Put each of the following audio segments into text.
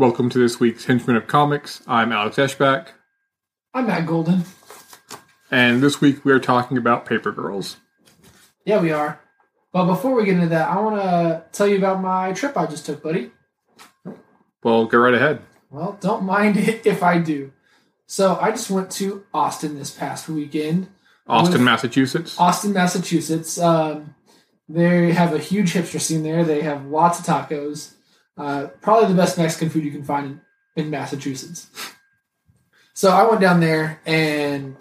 Welcome to this week's Henchman of Comics. I'm Alex Eschbach, I'm Matt Golden. and this week we are talking about Paper Girls. Yeah, we are. But before we get into that, I want to tell you about my trip I just took, buddy. Well, go right ahead. Well, don't mind it if I do. So I just went to Austin this past weekend. Austin, Massachusetts. Austin, Massachusetts. Um, they have a huge hipster scene there. They have lots of tacos. Uh, probably the best Mexican food you can find in, in Massachusetts. So I went down there and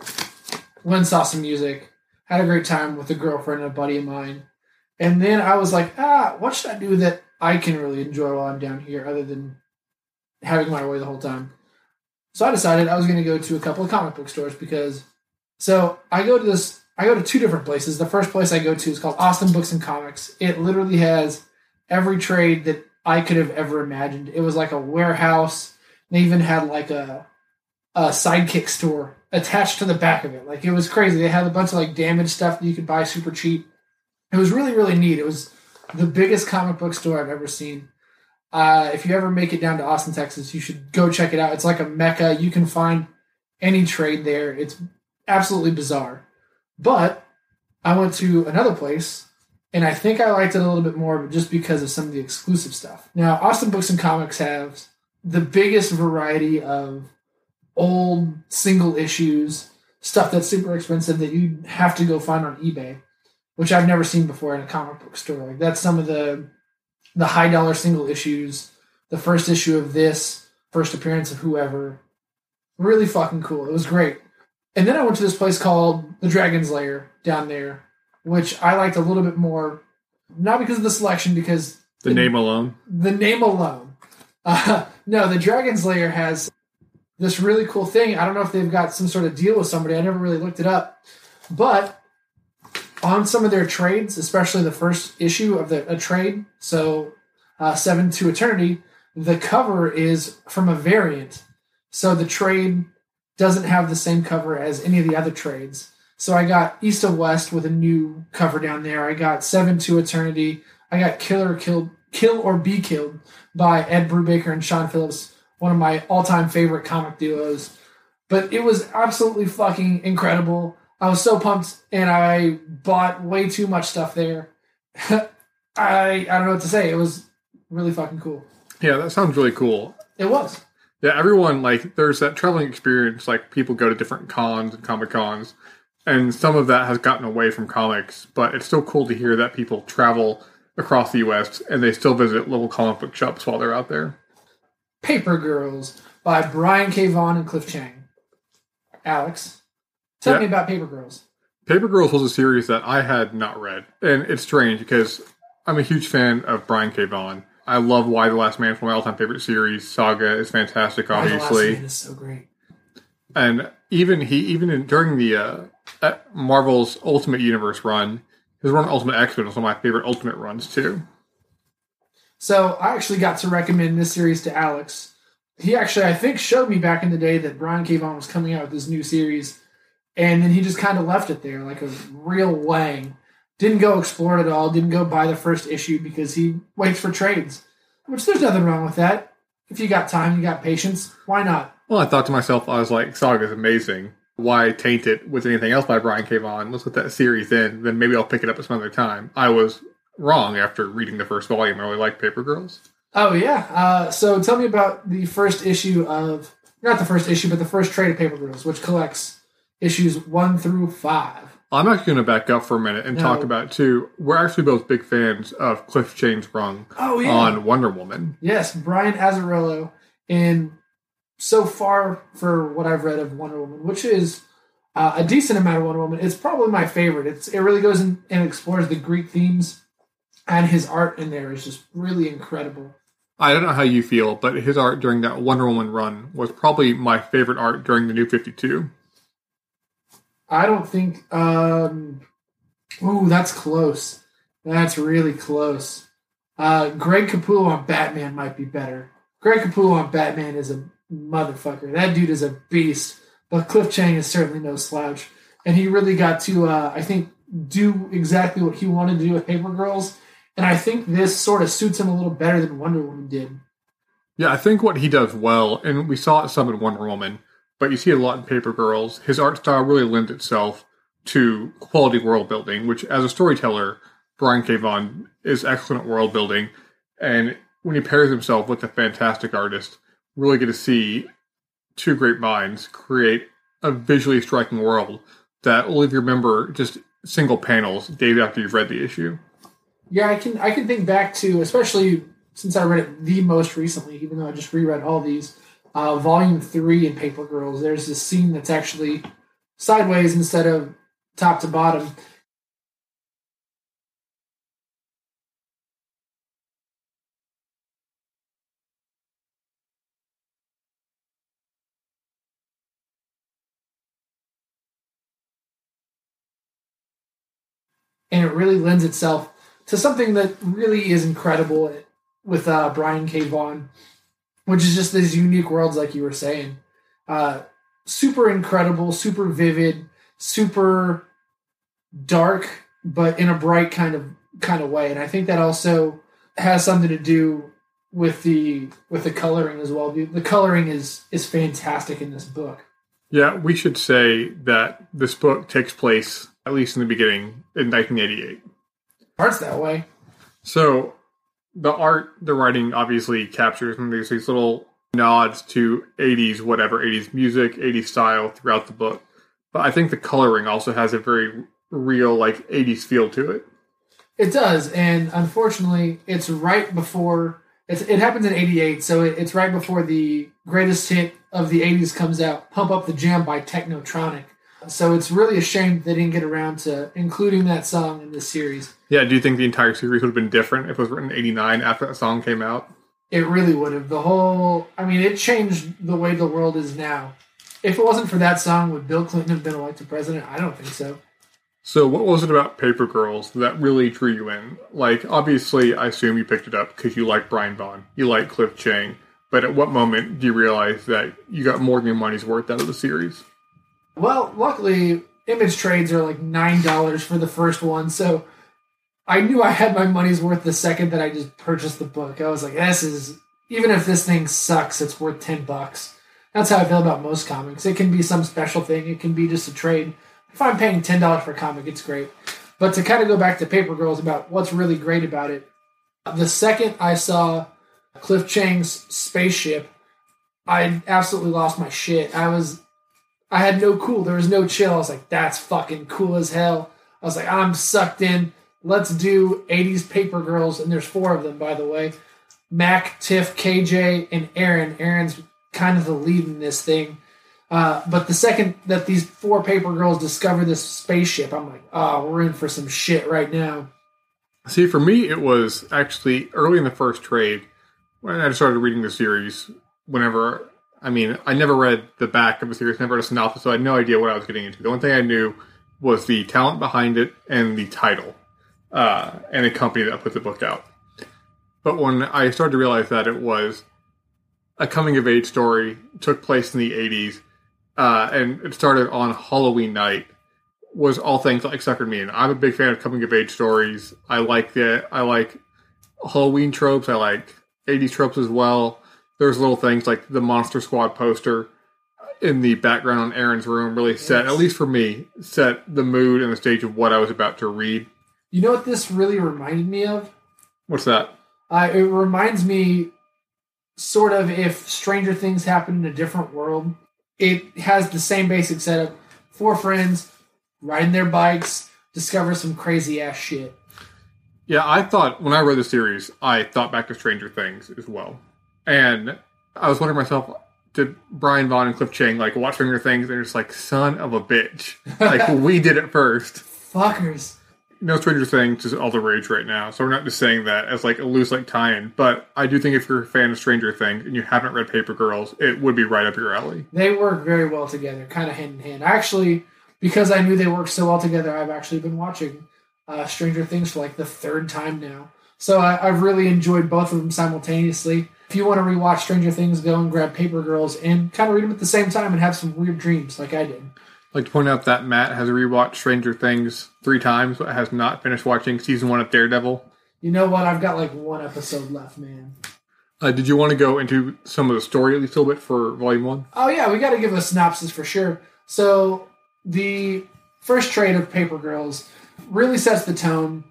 went and saw some music. Had a great time with a girlfriend and a buddy of mine. And then I was like, ah, what should I do that I can really enjoy while I'm down here other than having my way the whole time? So I decided I was going to go to a couple of comic book stores because so I go to this. I go to two different places. The first place I go to is called Austin Books and Comics. It literally has every trade that I could have ever imagined. It was like a warehouse. They even had like a a sidekick store attached to the back of it. Like it was crazy. They had a bunch of like damaged stuff that you could buy super cheap. It was really really neat. It was the biggest comic book store I've ever seen. Uh, if you ever make it down to Austin, Texas, you should go check it out. It's like a mecca. You can find any trade there. It's absolutely bizarre. But I went to another place and I think I liked it a little bit more just because of some of the exclusive stuff. Now, Austin Books and Comics have the biggest variety of old single issues, stuff that's super expensive that you have to go find on eBay, which I've never seen before in a comic book store. Like that's some of the the high dollar single issues, the first issue of this, first appearance of whoever. Really fucking cool. It was great. And then I went to this place called the Dragon's Lair down there, which I liked a little bit more, not because of the selection, because The name alone. the name alone. Uh, no, the Dragon's Lair has this really cool thing. I don't know if they've got some sort of deal with somebody. I never really looked it up, but on some of their trades, especially the first issue of the a trade, so uh, Seven to Eternity, the cover is from a variant. So the trade doesn't have the same cover as any of the other trades. So I got East of West with a new cover down there. I got Seven to Eternity. I got Killer Kill Kill or Be Killed by Ed Brubaker and Sean Phillips, one of my all-time favorite comic duos. But it was absolutely fucking incredible. I was so pumped and I bought way too much stuff there. I I don't know what to say. It was really fucking cool. Yeah, that sounds really cool. It was. Yeah, everyone like there's that traveling experience. Like people go to different cons and comic cons, and some of that has gotten away from comics. But it's still cool to hear that people travel across the U.S. and they still visit local comic book shops while they're out there. Paper Girls by Brian K. Vaughan and Cliff Chiang. Alex, tell Yeah. me about Paper Girls. Paper Girls was a series that I had not read, and it's strange because I'm a huge fan of Brian K. Vaughan. I love Y the Last Man, of my all-time favorite series. Saga is fantastic, Y the Last obviously. Man is so great. And even he even in, during the uh, uh, Marvel's Ultimate Universe run, his run Ultimate X Men was one of my favorite Ultimate runs too. So I actually got to recommend this series to Alex. He actually, I think, showed me back in the day that Brian K. Vaughan was coming out with this new series, and then he just kind of left it there like a real wang. Didn't go explore it at all. Didn't go buy the first issue because he waits for trades. Which there's nothing wrong with that. If you got time, you got patience. Why not? Well, I thought to myself, I was like, Saga is amazing. Why taint it with anything else by Brian K. Vaughan? Let's put that series in. Then maybe I'll pick it up at some other time. I was wrong after reading the first volume. I really like Paper Girls. Oh yeah. Uh, so tell me about the first issue of not the first issue, but the first trade of Paper Girls, which collects issues one through five. I'm actually going to back up for a minute and No. talk about too. We're actually both big fans of Cliff Chiang's run Oh yeah. on Wonder Woman. Yes, Brian Azzarello, and so far for what I've read of Wonder Woman, which is uh, a decent amount of Wonder Woman, it's probably my favorite. It's it really goes in and explores the Greek themes, and his art in there is just really incredible. I don't know how you feel, but his art during that Wonder Woman run was probably my favorite art during the New 52. I don't think. Um, ooh, that's close. That's really close. Uh, Greg Capullo on Batman might be better. Greg Capullo on Batman is a motherfucker. That dude is a beast. But Cliff Chiang is certainly no slouch, and he really got to, uh, I think, do exactly what he wanted to do with Paper Girls. And I think this sort of suits him a little better than Wonder Woman did. Yeah, I think what he does well, and we saw it some in Wonder Woman, but you see it a lot in Paper Girls. His art style really lends itself to quality world building, which, as a storyteller, Brian K. Vaughan is excellent world building. And when he pairs himself with a fantastic artist, really get to see two great minds create a visually striking world that only if you remember just single panels days after you've read the issue. Yeah, I can I can think back to especially since I read it the most recently, even though I just reread all these. Uh, volume three in Paper Girls, there's this scene that's actually sideways instead of top to bottom. And it really lends itself to something that really is incredible with uh, Brian K. Vaughan, which is just these unique worlds, like you were saying. Uh, super incredible, super vivid, super dark, but in a bright kind of kind of way. And I think that also has something to do with the with the coloring as well. The, the coloring is is fantastic in this book. Yeah, we should say that this book takes place at least in the beginning in 1988. Art's that way. So the art, the writing obviously captures, and there's these little nods to 80s, whatever, 80s music, 80s style throughout the book. But I think the coloring also has a very real, like, 80s feel to it. It does, and unfortunately, it's right before it's, it happens in '88, so it, it's right before the greatest hit of the '80s comes out, "Pump Up the Jam" by Technotronic. So it's really a shame they didn't get around to including that song in this series. Yeah, do you think the entire series would have been different if it was written in '89 after that song came out? It really would have. The whole, I mean, it changed the way the world is now. If it wasn't for that song, would Bill Clinton have been elected president? I don't think so. So, what was it about Paper Girls that really drew you in? Like, obviously, I assume you picked it up because you like Brian Vaughan, you like Cliff Chiang, but at what moment do you realize that you got more than your money's worth out of the series? Well, luckily, image trades are like nine dollars for the first one, so I knew I had my money's worth the second that I just purchased the book. I was like, this is even if this thing sucks, it's worth ten bucks. That's how I feel about most comics. It can be some special thing. It can be just a trade. If I'm paying ten dollars for a comic, it's great. But to kind of go back to Paper Girls about what's really great about it, the second I saw Cliff Chiang's spaceship, I absolutely lost my shit. I was I had no cool. There was no chill. I was like, that's fucking cool as hell. I was like, I'm sucked in. Let's do 80s paper girls. And there's four of them, by the way. Mac, Tiff, KJ, and Erin. Erin's kind of the lead in this thing. Uh, but the second that these four paper girls discover this spaceship, I'm like, oh, we're in for some shit right now. See, for me, it was actually early in the first trade when I started reading the series. Whenever I mean, I never read the back of the series, never read a synopsis, so I had no idea what I was getting into. The only thing I knew was the talent behind it and the title, uh, and the company that put the book out. But when I started to realize that it was a coming of age story, took place in the 80s, uh, and it started on Halloween night, was all things like suckered me in. I'm a big fan of coming of age stories. I like the I like Halloween tropes. I like 80s tropes as well there's little things like the Monster Squad poster in the background on Erin's room really set, yes. at least for me, set the mood and the stage of what I was about to read. You know what this really reminded me of? What's that? Uh, it reminds me sort of if Stranger Things happened in a different world. It has the same basic setup. Four friends riding their bikes, discover some crazy ass shit. Yeah, I thought when I read the series, I thought back to Stranger Things as well. And I was wondering myself, did Brian Vaughan and Cliff Chiang like watch Stranger Things? They're just like, son of a bitch. Like we did it first. Fuckers. No Stranger Things is all the rage right now, so we're not just saying that as like a loose like tie-in. But I do think if you're a fan of Stranger Things and you haven't read Paper Girls, it would be right up your alley. They work very well together, kind of hand in hand. Actually, because I knew they worked so well together, I've actually been watching uh, Stranger Things for like the third time now. So I, I've really enjoyed both of them simultaneously if you want to rewatch Stranger Things, go and grab Paper Girls and kind of read them at the same time and have some weird dreams like I did. I'd like to point out that Matt has rewatched Stranger Things three times, but has not finished watching season one of Daredevil. You know what? I've got like one episode left, man. Uh, did you want to go into some of the story at least a little bit for Volume 1? Oh yeah, we got to give a synopsis for sure. So the first trade of Paper Girls really sets the tone.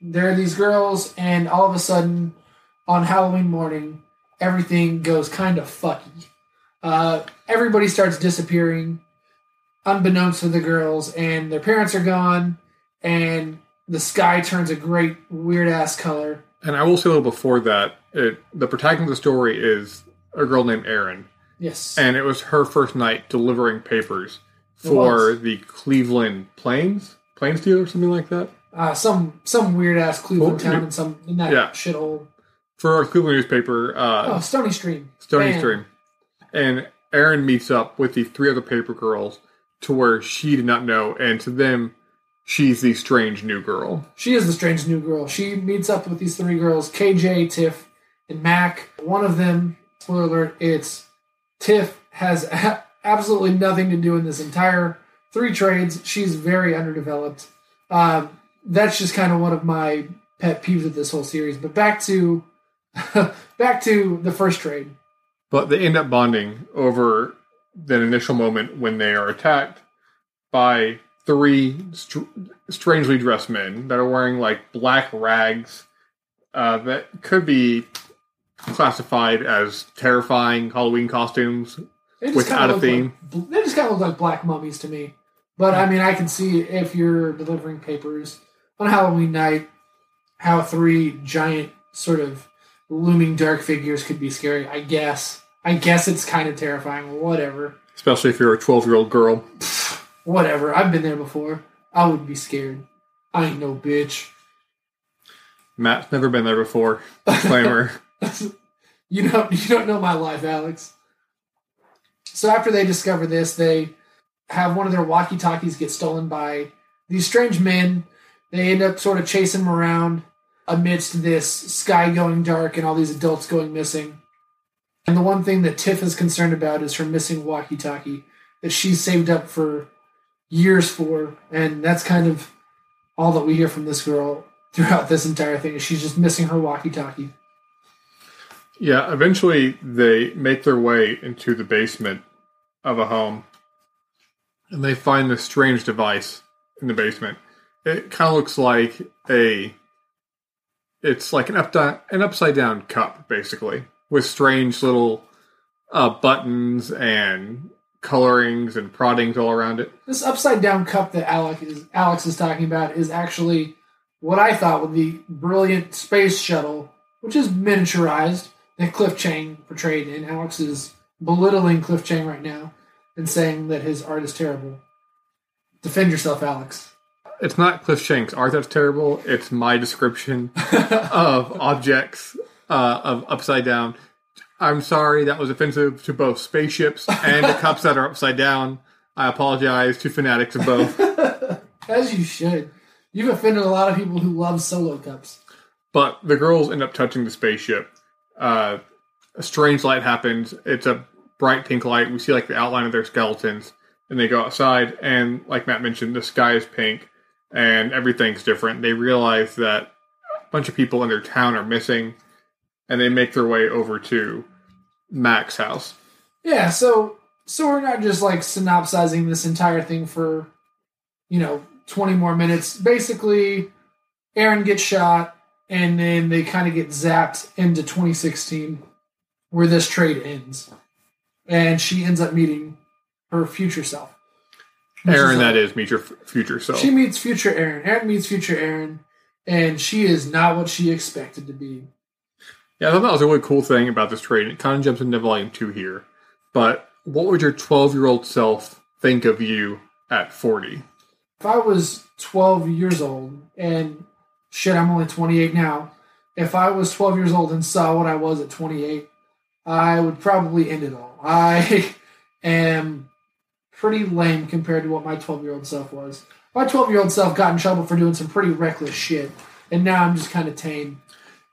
There are these girls, and all of a sudden, on Halloween morning, everything goes kind of fucky. Uh, everybody starts disappearing, unbeknownst to the girls, and their parents are gone, and the sky turns a great weird ass color. And I will say a little before that, it, the protagonist of the story is a girl named Erin, Yes. and it was her first night delivering papers for the Cleveland Plains Plains Deal or something like that uh, some some weird ass Cleveland town in some in that yeah. shithole. For our Cleveland newspaper, uh, Oh, Stony Stream. Stony Bam. Stream. And Erin meets up with the three other paper girls to where she did not know, and to them, she's the strange new girl. She is the strange new girl. She meets up with these three girls, KJ, Tiff, and Mac. One of them, spoiler alert, it's Tiff has a- absolutely nothing to do in this entire three trades. She's very underdeveloped. Um, that's just kind of one of my pet peeves of this whole series. But back to back to the first trade. But they end up bonding over that initial moment when they are attacked by three str- strangely dressed men that are wearing like black rags uh, that could be classified as terrifying Halloween costumes. Without a theme. Like, they just kind of look like black mummies to me. But I mean, I can see if you're delivering papers on Halloween night, how three giant sort of looming dark figures could be scary. I guess. I guess it's kind of terrifying. Whatever. Especially if you're a 12 year old girl. Whatever. I've been there before. I would be scared. I ain't no bitch. Matt's never been there before. Disclaimer. you don't you don't know my life, Alex. So after they discover this, they have one of their walkie-talkies get stolen by these strange men. They end up sort of chasing them around amidst this sky going dark and all these adults going missing. And the one thing that Tiff is concerned about is her missing walkie-talkie that she's saved up for years for, and that's kind of all that we hear from this girl throughout this entire thing. Is she's just missing her walkie-talkie. Yeah, eventually they make their way into the basement of a home and they find this strange device in the basement. It kind of looks like a it's like an up an upside down cup basically with strange little uh, buttons and colorings and proddings all around it. This upside down cup that Alex is Alex is talking about is actually what I thought would be brilliant space shuttle, which is miniaturized that Cliff Chiang portrayed in. Alex is belittling Cliff Chiang right now and saying that his art is terrible. Defend yourself, Alex. It's not Cliff Chiang's art that's terrible. It's my description of objects uh, of upside down. I'm sorry that was offensive to both spaceships and the cups that are upside down. I apologize to fanatics of both. As you should. You've offended a lot of people who love solo cups. But the girls end up touching the spaceship. Uh, a strange light happens. It's a bright pink light. We see like the outline of their skeletons, and they go outside. And like Matt mentioned, the sky is pink, and everything's different. They realize that a bunch of people in their town are missing, and they make their way over to Mac's house. Yeah, so so we're not just like synopsizing this entire thing for you know 20 more minutes. Basically, Erin gets shot and then they kind of get zapped into 2016 where this trade ends. And she ends up meeting her future self. Erin, that is, meet your future self. She meets future Erin. Erin meets future Erin and she is not what she expected to be. Yeah, I thought that was a really cool thing about this trade. It kind of jumps into volume two here. But what would your 12 year old self think of you at 40? if I was 12 years old, and shit, I'm only 28 now. If I was 12 years old and saw what I was at 28, I would probably end it all. I am pretty lame compared to what my 12 year old self was. My 12 year old self got in trouble for doing some pretty reckless shit, and now I'm just kind of tame.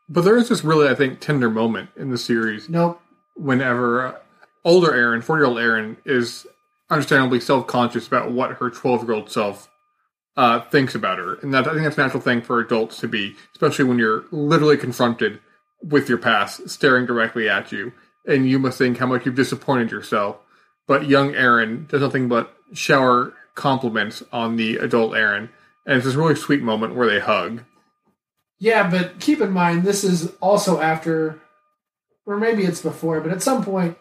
But there is this really, I think, tender moment in the series Nope. whenever uh, older Erin, 40 year old Erin, is understandably self conscious about what her 12 year old self uh, thinks about her. And that, I think that's a natural thing for adults to be, especially when you're literally confronted with your past staring directly at you, and you must think how much you've disappointed yourself. But young Erin does nothing but shower compliments on the adult Erin, and it's this really sweet moment where they hug. Yeah, but keep in mind this is also after, or maybe it's before, but at some point,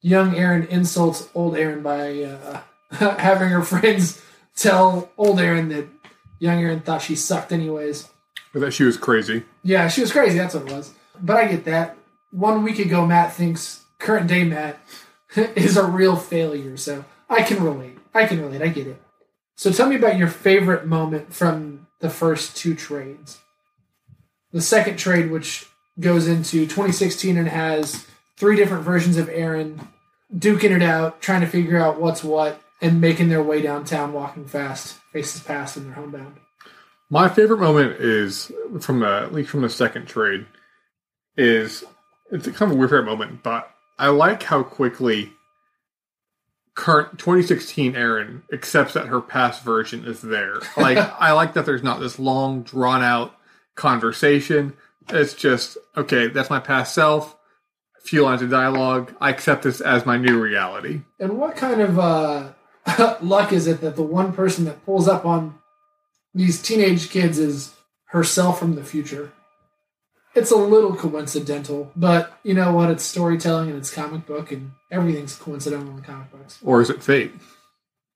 young Erin insults old Erin by uh, having her friends tell old Erin that young Erin thought she sucked anyways. But that she was crazy. Yeah, she was crazy. That's what it was. But I get that. One week ago, Matt thinks current day Matt is a real failure. So I can relate. I can relate. I get it. So tell me about your favorite moment from the first two trades. The second trade, which goes into 2016 and has three different versions of Erin duking it out, trying to figure out what's what, and making their way downtown, walking fast, faces past, and they're homebound. My favorite moment is from the at least from the second trade is it's a kind of a weird favorite moment, but I like how quickly current 2016 Erin accepts that her past version is there. Like I like that there's not this long drawn out conversation. It's just okay, that's my past self. A Few lines of dialogue. I accept this as my new reality. And what kind of uh, luck is it that the one person that pulls up on these teenage kids is herself from the future? It's a little coincidental, but you know what? It's storytelling and it's comic book, and everything's coincidental in comic books. Or is it fate?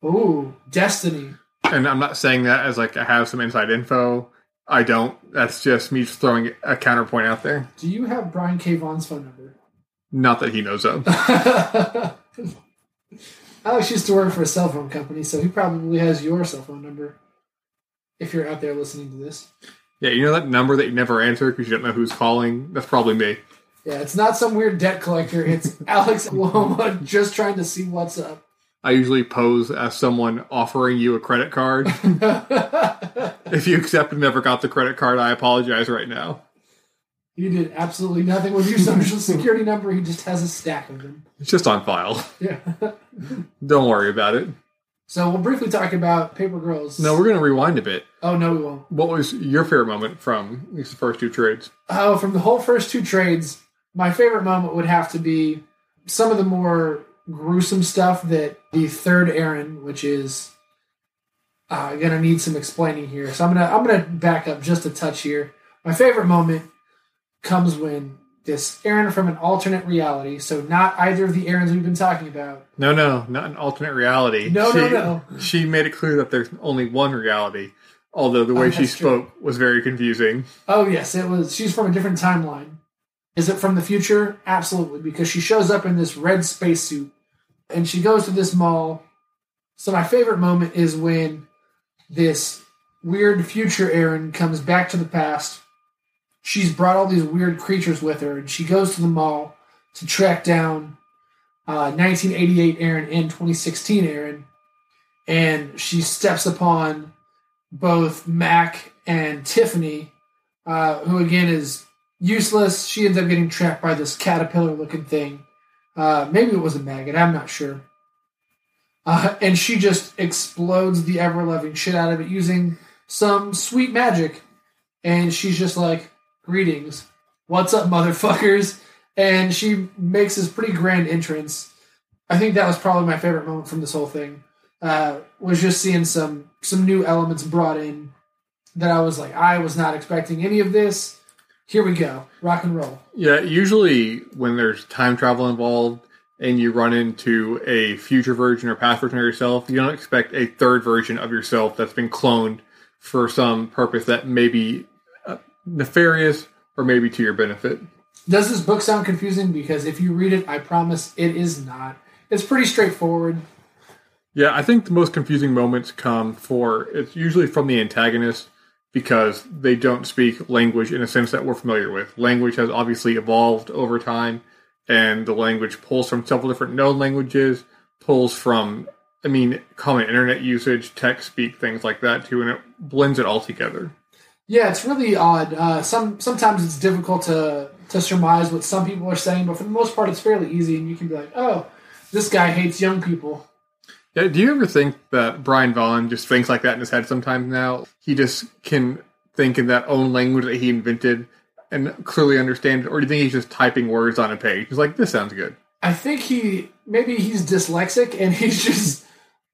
Ooh, destiny. And I'm not saying that as like I have some inside info. I don't. That's just me just throwing a counterpoint out there. Do you have Brian K. Vaughan's phone number? Not that he knows of. Alex used to work for a cell phone company, so he probably has your cell phone number. If you're out there listening to this, Yeah, you know that number that you never answer because you don't know who's calling? That's probably me. yeah, it's not some weird debt collector. It's Alex Loma just trying to see what's up. I usually pose as someone offering you a credit card. if you accept and never got the credit card, I apologize right now. he did absolutely nothing with your social security number. He just has a stack of them. It's just on file. Yeah. Don't worry about it. So we'll briefly talk about Paper Girls. No, we're going to rewind a bit. Oh no, we won't. What was your favorite moment from these first two trades? Oh, from the whole first two trades, my favorite moment would have to be some of the more gruesome stuff that the third Erin, which is uh, gonna need some explaining here. So I'm gonna I'm gonna back up just a touch here. My favorite moment comes when this Erin from an alternate reality, so not either of the Erins we've been talking about. No, no, not an alternate reality. No, she, no, no. She made it clear that there's only one reality, although the oh, way Oh, she that's true. spoke was very confusing. Oh yes, it was. She's from a different timeline. Is it from the future? Absolutely, because she shows up in this red spacesuit, and she goes to this mall. So my favorite moment is when this weird future Erin comes back to the past. She's brought all these weird creatures with her, and she goes to the mall to track down uh, 1988 Erin and 2016 Erin, and she steps upon both Mac and Tiffany, uh, who again is useless. She ends up getting trapped by this caterpillar looking thing. Uh, maybe it was a maggot, I'm not sure. Uh, and she just explodes the ever loving shit out of it using some sweet magic. And she's just like, Greetings. What's up, motherfuckers? And she makes this pretty grand entrance. I think that was probably my favorite moment from this whole thing. Uh, was just seeing some some new elements brought in that I was like, I was not expecting any of this. Here we go, rock and roll. Yeah, usually when there's time travel involved and you run into a future version or past version of yourself, you don't expect a third version of yourself that's been cloned for some purpose that may be uh, nefarious or maybe to your benefit. Does this book sound confusing? Because if you read it, I promise it is not. It's pretty straightforward. Yeah, I think the most confusing moments come for it's usually from the antagonist because they don't speak language in a sense that we're familiar with. Language has obviously evolved over time, and the language pulls from several different known languages, pulls from, I mean, common internet usage, tech speak, things like that too, and it blends it all together. Yeah, it's really odd. Uh, some sometimes it's difficult to to surmise what some people are saying, but for the most part, it's fairly easy, and you can be like, "Oh, this guy hates young people." Yeah, do you ever think that Brian Vaughan just thinks like that in his head sometimes now? He just can think in that own language that he invented and clearly understand it, or do you think he's just typing words on a page? He's like, this sounds good. I think he maybe he's dyslexic and he's just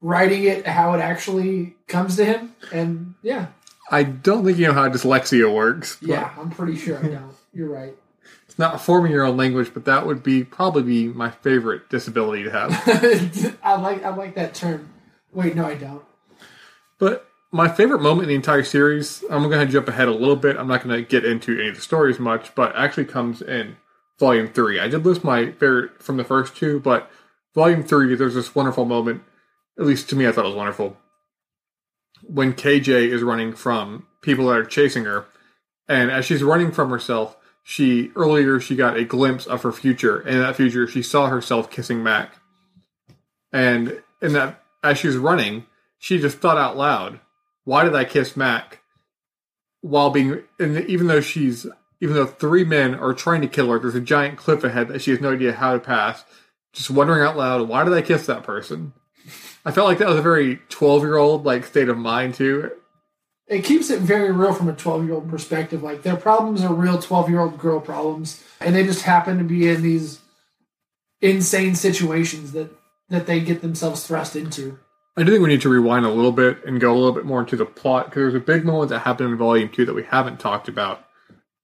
writing it how it actually comes to him. And yeah, I don't think you know how dyslexia works. but yeah, I'm pretty sure I don't. You're right. It's not forming your own language, but that would be probably be my favorite disability to have. I like I like that term. Wait, no, I don't. But my favorite moment in the entire series, I'm going to jump ahead a little bit. I'm not going to get into any of the stories much, but actually comes in volume three. I did list my favorite from the first two, but volume three, there's this wonderful moment. At least to me, I thought it was wonderful. When KJ is running from people that are chasing her, and as she's running from herself, she earlier she got a glimpse of her future, and in that future she saw herself kissing Mac. And in that as she was running, she just thought out loud, "Why did I kiss Mac?" While being, and even though she's, even though three men are trying to kill her, there's a giant cliff ahead that she has no idea how to pass. Just wondering out loud, "Why did I kiss that person?" I felt like that was a very twelve-year-old like state of mind too. It keeps it very real from a 12 year old perspective. Like their problems are real 12 year old girl problems, and they just happen to be in these insane situations that that they get themselves thrust into. I do think we need to rewind a little bit and go a little bit more into the plot because there's a big moment that happened in Volume 2 that we haven't talked about.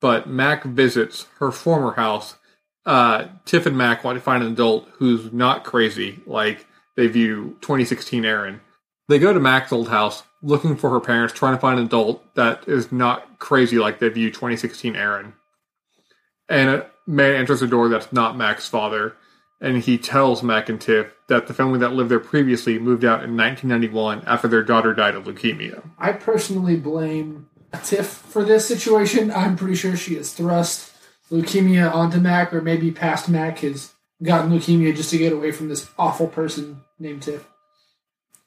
But Mac visits her former house. Uh, Tiff and Mac want to find an adult who's not crazy like they view 2016 Erin. They go to Mac's old house looking for her parents, trying to find an adult that is not crazy like they view 2016 Erin. And uh, a man enters the door that's not Mac's father, and he tells Mac and Tiff that the family that lived there previously moved out in 1991 after their daughter died of leukemia. I personally blame Tiff for this situation. I'm pretty sure she has thrust leukemia onto Mac, or maybe past Mac has gotten leukemia just to get away from this awful person named Tiff.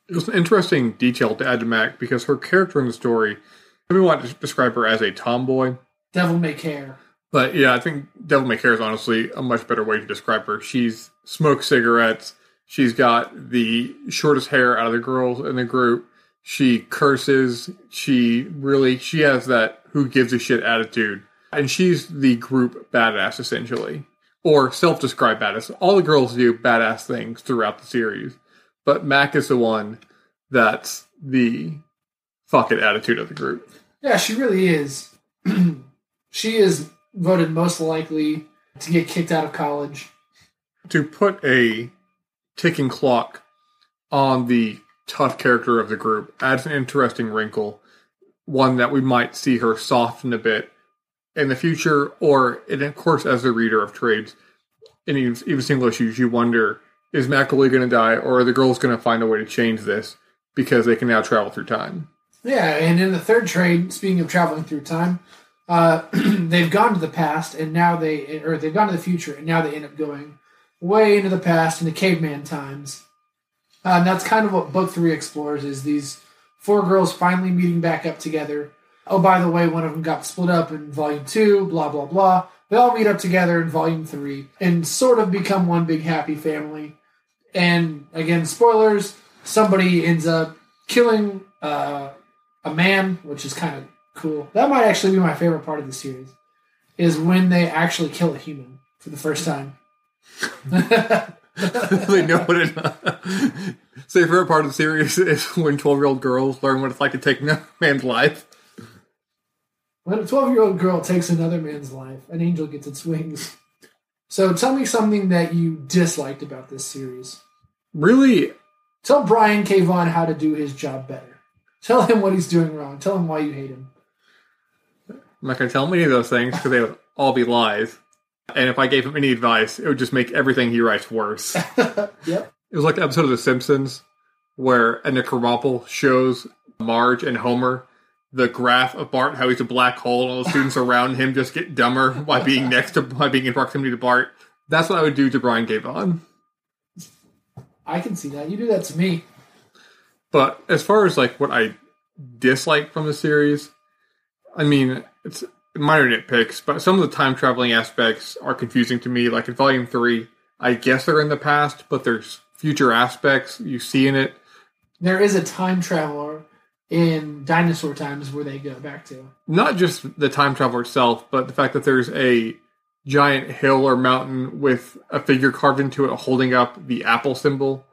It was an interesting detail to add to Mac because her character in the story, we want to describe her as a tomboy. Devil may care. But yeah, I think Devil May Care is honestly a much better way to describe her. She's smokes cigarettes. She's got the shortest hair out of the girls in the group. She curses. She really she has that who gives a shit attitude, and she's the group badass essentially, or self-described badass. All the girls do badass things throughout the series, but Mac is the one that's the fuck it attitude of the group. Yeah, she really is. she is voted most likely to get kicked out of college. to put a ticking clock on the tough character of the group adds an interesting wrinkle, one that we might see her soften a bit in the future, or and of course, as a reader of trades, in even, even single issues, you wonder is Mac really going to die, or are the girls going to find a way to change this because they can now travel through time? Yeah, and in the third trade, speaking of traveling through time, uh, they've gone to the past and now they, or they've gone to the future and now they end up going way into the past into caveman times. Uh, and that's kind of what book three explores: is these four girls finally meeting back up together. Oh, by the way, one of them got split up in volume two. Blah blah blah. They all meet up together in volume three and sort of become one big happy family. And again, spoilers: somebody ends up killing uh, a man, which is kind of cool. That might actually be my favorite part of the series, is when they actually kill a human for the first time. they know what it. so, your favorite part of the series is when twelve-year-old girls learn what it's like to take no man's life. When a 12 year old girl takes another man's life, an angel gets its wings. So tell me something that you disliked about this series. Really, Tell Brian K. Vaughan how to do his job better. Tell him what he's doing wrong. Tell him why you hate him. I'm not going to tell him any of those things because they would all be lies. And if I gave him any advice, it would just make everything he writes worse. Yep. It was like the episode of The Simpsons where Nick Krabappel shows Marge and Homer the graph of Bart, how he's a black hole, and all the students around him just get dumber by being next to, by being in proximity to Bart. That's what I would do to Brian K. Vaughan. I can see that. You do that to me. But as far as like what I dislike from the series, I mean, it's minor nitpicks, but some of the time traveling aspects are confusing to me. Like in Volume 3, I guess they're in the past, but there's future aspects you see in it. There is a time traveler in dinosaur times where they go back to. Not just the time travel itself, but the fact that there's a giant hill or mountain with a figure carved into it holding up the apple symbol.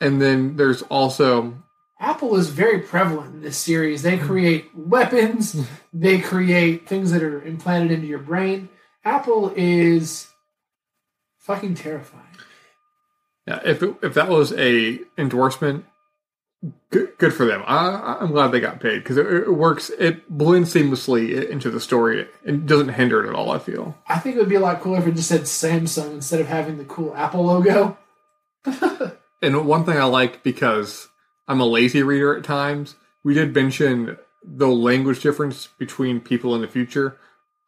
And then there's also Apple is very prevalent in this series. They create weapons, they create things that are implanted into your brain. Apple is fucking terrifying. yeah, if it, if that was a endorsement, good, good for them. I, I'm glad they got paid because it, it works. It blends seamlessly into the story. It doesn't hinder it at all. I feel. I think it would be a lot cooler if it just said Samsung instead of having the cool Apple logo. And one thing I like because I'm a lazy reader at times, we did mention the language difference between people in the future.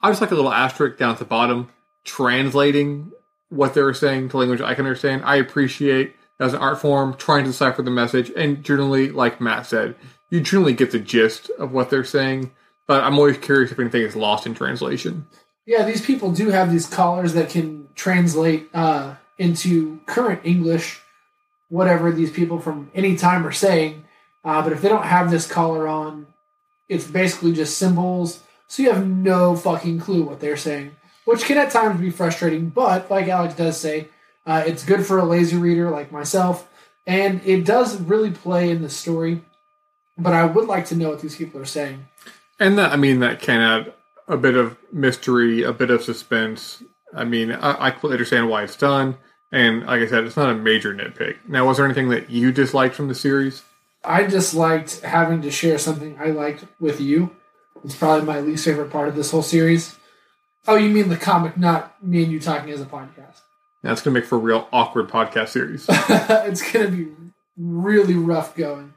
I just like a little asterisk down at the bottom translating what they were saying to language I can understand. I appreciate as an art form trying to decipher the message, and generally, like Matt said, you generally get the gist of what they're saying. But I'm always curious if anything is lost in translation. Yeah, these people do have these collars that can translate uh, into current English, whatever these people from any time are saying. Uh, but if they don't have this collar on, it's basically just symbols, so you have no fucking clue what they're saying, which can at times be frustrating. But like Alex does say, uh, it's good for a lazy reader like myself, and it does really play in the story. But I would like to know what these people are saying. And that, I mean, that can add a bit of mystery, a bit of suspense. I mean, I, I completely understand why it's done. And like I said, it's not a major nitpick. Now, was there anything that you disliked from the series? I just liked having to share something I liked with you. It's probably my least favorite part of this whole series. Oh, you mean the comic, not me and you talking as a podcast? That's going to make for a real awkward podcast series. it's going to be really rough going.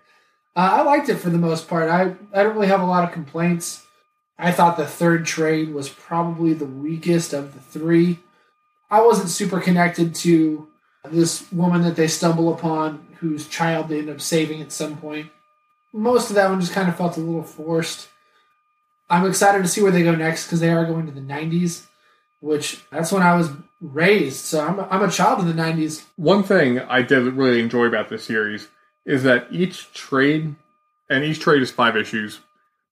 Uh, I liked it for the most part. I, I don't really have a lot of complaints. I thought the third trade was probably the weakest of the three. I wasn't super connected to this woman that they stumble upon whose child they end up saving at some point. Most of that one just kind of felt a little forced. I'm excited to see where they go next because they are going to the 90s, which that's when I was raised. So I'm, I'm a child in the 90s. One thing I did really enjoy about this series is that each trade, and each trade is five issues,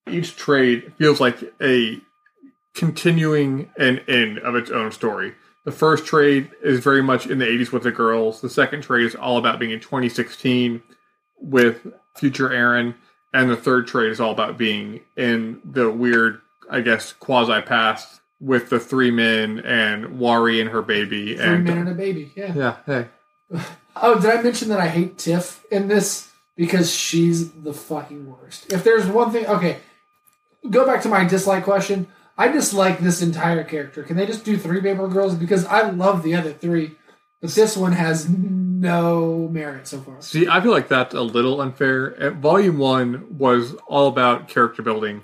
each trade feels like a continuing and end of its own story. The first trade is very much in the 80s with the girls. The second trade is all about being in 2016 with future Erin. And the third trade is all about being in the weird, I guess, quasi past with the three men and Wari and her baby. Three and men and a baby. Yeah. yeah, hey, Oh, did I mention that I hate Tiff in this? Because she's the fucking worst. If there's one thing, okay, go back to my dislike question. I dislike this entire character. Can they just do three Paper Girls? Because I love the other three, but this one has no merit so far. See, I feel like that's a little unfair. Uh, Volume one was all about character building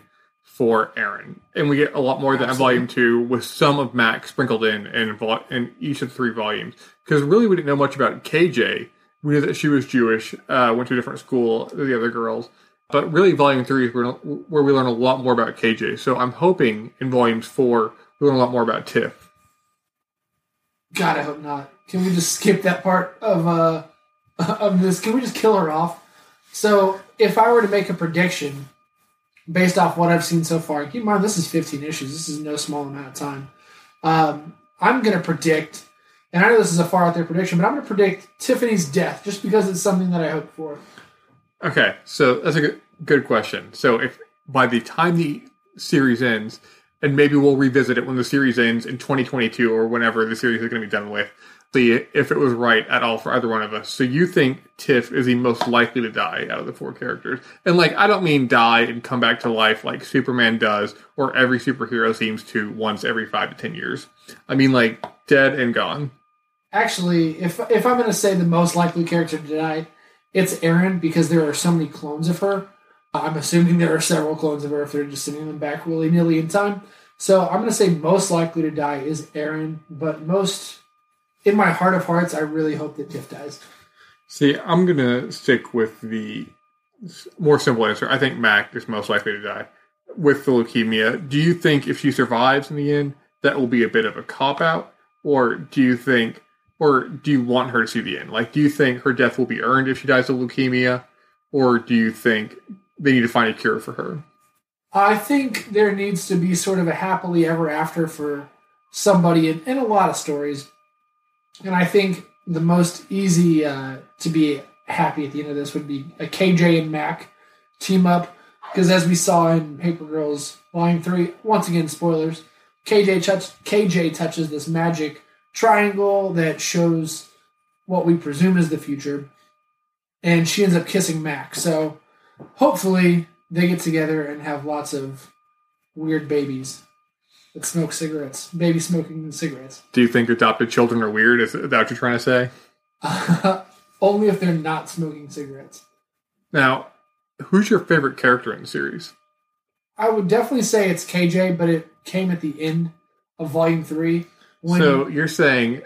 for Erin, and we get a lot more of that in Volume two, with some of Mac sprinkled in in, in each of the three volumes. Because really, we didn't know much about KJ. We knew that she was Jewish, uh, went to a different school than the other girls. But really, Volume three is where, where we learn a lot more about KJ. So I'm hoping in Volumes four we learn a lot more about Tiff. God, I hope not. Can we just skip that part of uh of this? Can we just kill her off? So, if I were to make a prediction based off what I've seen so far, keep in mind this is 15 issues. This is no small amount of time. Um, I'm going to predict, and I know this is a far out there prediction, but I'm going to predict Tiffany's death just because it's something that I hope for. Okay, so that's a good, good question. So if by the time the series ends, and maybe we'll revisit it when the series ends in 2022 or whenever the series is going to be done with, see if it was right at all for either one of us. So you think Tiff is the most likely to die out of the four characters? And like, I don't mean die and come back to life like Superman does, or every superhero seems to once every five to ten years. I mean like dead and gone. Actually, if if I'm going to say the most likely character to die, it's Erin because there are so many clones of her. I'm assuming there are several clones of her if they're just sending them back willy nilly in time. So I'm going to say most likely to die is Erin, but most, in my heart of hearts, I really hope that Tiff dies. See, I'm gonna stick with the more simple answer. I think Mac is most likely to die with the leukemia. Do you think if she survives in the end, that will be a bit of a cop out, or do you think, or do you want her to see the end? Like, do you think her death will be earned if she dies of leukemia, or do you think they need to find a cure for her. I think there needs to be sort of a happily ever after for somebody in, in a lot of stories. And I think the most easy uh, to be happy at the end of this would be a KJ and Mac team up. Because as we saw in Paper Girls Volume 3, once again, spoilers, KJ, touch, KJ touches this magic triangle that shows what we presume is the future. And she ends up kissing Mac. So hopefully they get together and have lots of weird babies that smoke cigarettes. Baby smoking cigarettes. Do you think adopted children are weird? Is that what you're trying to say? Only if they're not smoking cigarettes. Now, who's your favorite character in the series? I would definitely say it's KJ, but it came at the end of Volume 3. When so you're saying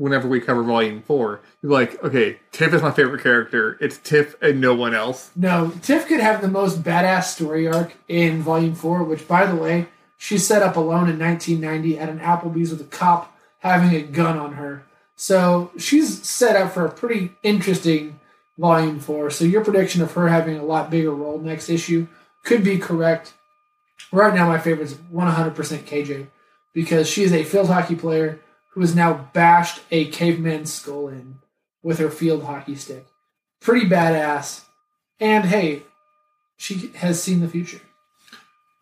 whenever we cover volume four, you're like, okay, Tiff is my favorite character. It's Tiff and no one else. No, Tiff could have the most badass story arc in Volume 4, which, by the way, she set up alone in 1990 at an Applebee's with a cop having a gun on her. So she's set up for a pretty interesting Volume 4. So your prediction of her having a lot bigger role next issue could be correct. Right now, my favorite is 100% KJ because she is a field hockey player who has now bashed a caveman skull in with her field hockey stick. Pretty badass. And hey, she has seen the future.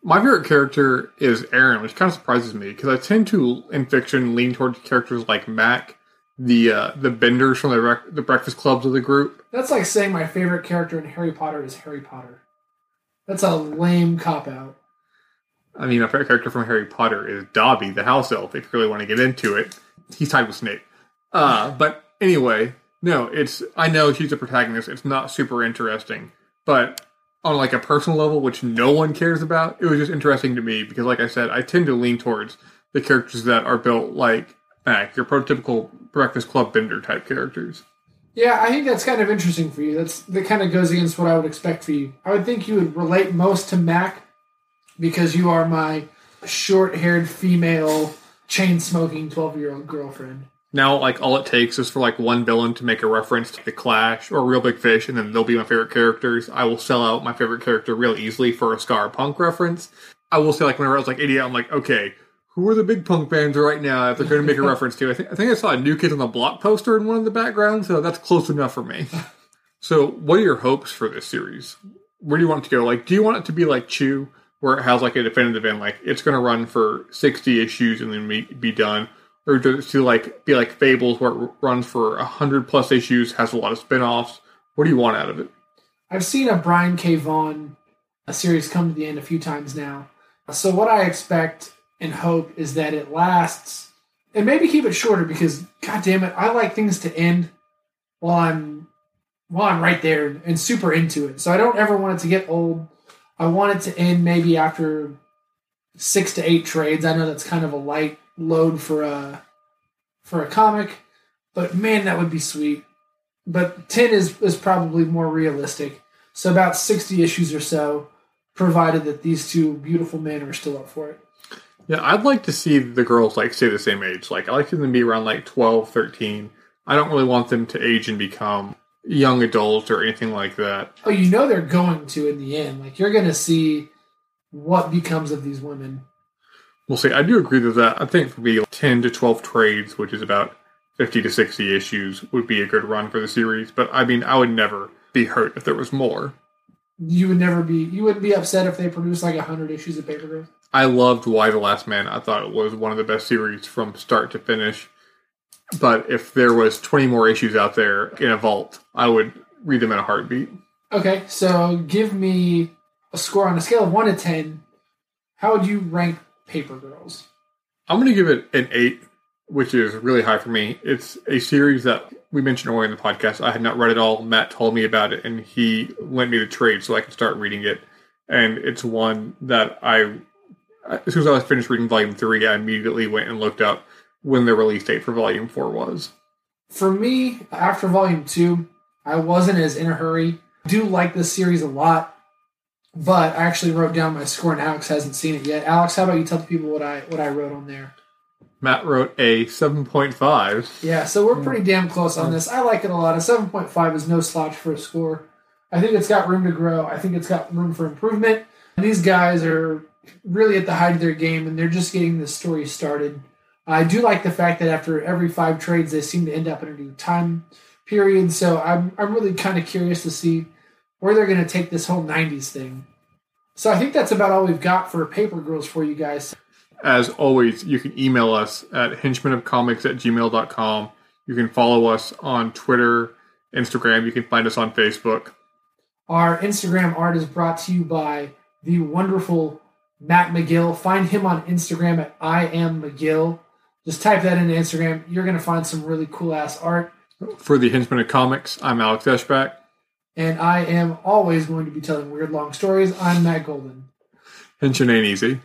My favorite character is Erin, which kind of surprises me because I tend to, in fiction, lean towards characters like Mac, the uh, the Benders from the rec- the Breakfast Clubs of the group. That's like saying my favorite character in Harry Potter is Harry Potter. That's a lame cop out. I mean, my favorite character from Harry Potter is Dobby, the house elf. If you really want to get into it, he's tied with Snape. Uh, but anyway, no, it's I know she's a protagonist. It's not super interesting, but on like a personal level, which no one cares about, it was just interesting to me because, like I said, I tend to lean towards the characters that are built like Mac, your prototypical Breakfast Club Bender type characters. Yeah, I think that's kind of interesting for you. That's that kind of goes against what I would expect for you. I would think you would relate most to Mac because you are my short-haired female chain smoking 12-year-old girlfriend. Now, like all it takes is for like one villain to make a reference to the Clash or Real Big Fish, and then they'll be my favorite characters. I will sell out my favorite character real easily for a Ska Punk reference. I will say, like whenever I was like idiot, I'm like, okay, who are the big punk bands right now? If they're going to make a reference to, I think I think I saw a New Kids on the Block poster in one of the backgrounds, so that's close enough for me. so, what are your hopes for this series? Where do you want it to go? Like, do you want it to be like Chew, where it has like a definitive end, like it's going to run for sixty issues and then be done, or to like be like Fables, where it runs for a hundred plus issues, has a lot of spin-offs? What do you want out of it? I've seen a Brian K. Vaughan a series come to the end a few times now. So what I expect and hope is that it lasts and maybe keep it shorter because god damn it, I like things to end while I'm while I'm right there and super into it. So I don't ever want it to get old. I want it to end maybe after six to eight trades. I know that's kind of a light load for a for a comic, but man, that would be sweet. But ten is is probably more realistic. So about sixty issues or so, provided that these two beautiful men are still up for it. Yeah, I'd like to see the girls like stay the same age. Like I like them to be around like 12, 13. I don't really want them to age and become young adults or anything like that. Oh, you know they're going to in the end. Like you're going to see what becomes of these women. We'll see. I do agree with that. I think for me, 10 to 12 trades, which is about 50 to 60 issues, would be a good run for the series. But I mean, I would never be hurt if there was more. You would never be. You wouldn't be upset if they produced like hundred issues of Paper Girls. I loved Y the Last Man. I thought it was one of the best series from start to finish. But if there was 20 more issues out there in a vault, I would read them in a heartbeat. Okay, so give me a score on a scale of one to ten. How would you rank Paper Girls? I'm going to give it an 8, which is really high for me. It's a series that we mentioned earlier in the podcast. I had not read it all. Matt told me about it, and he lent me the trade so I could start reading it. And it's one that I, as soon as I was finished reading Volume 3, I immediately went and looked up when the release date for Volume 4 was. For me, after Volume Two, I wasn't as in a hurry. I do like this series a lot, but I actually wrote down my score, and Alex hasn't seen it yet. Alex, how about you tell the people what I what I wrote on there? Matt wrote a 7.5. Yeah, so we're hmm. pretty damn close on hmm. this. I like it a lot. A seven point five is no slouch for a score. I think it's got room to grow. I think it's got room for improvement. These guys are really at the height of their game, and they're just getting the story started. I do like the fact that after every five trades, they seem to end up in a new time period. So I'm I'm really kind of curious to see where they're going to take this whole '90s thing. So I think that's about all we've got for Paper Girls for you guys. As always, you can email us at henchmanofcomics at gmail.com. You can follow us on Twitter, Instagram. You can find us on Facebook. Our Instagram art is brought to you by the wonderful Matt McGill. Find him on Instagram at I am McGill. Just type that into Instagram. You're going to find some really cool ass art. For the Henchman of Comics, I'm Alex Eschbach. And I am always going to be telling weird long stories. I'm Matt Golden. Henshin ain't easy.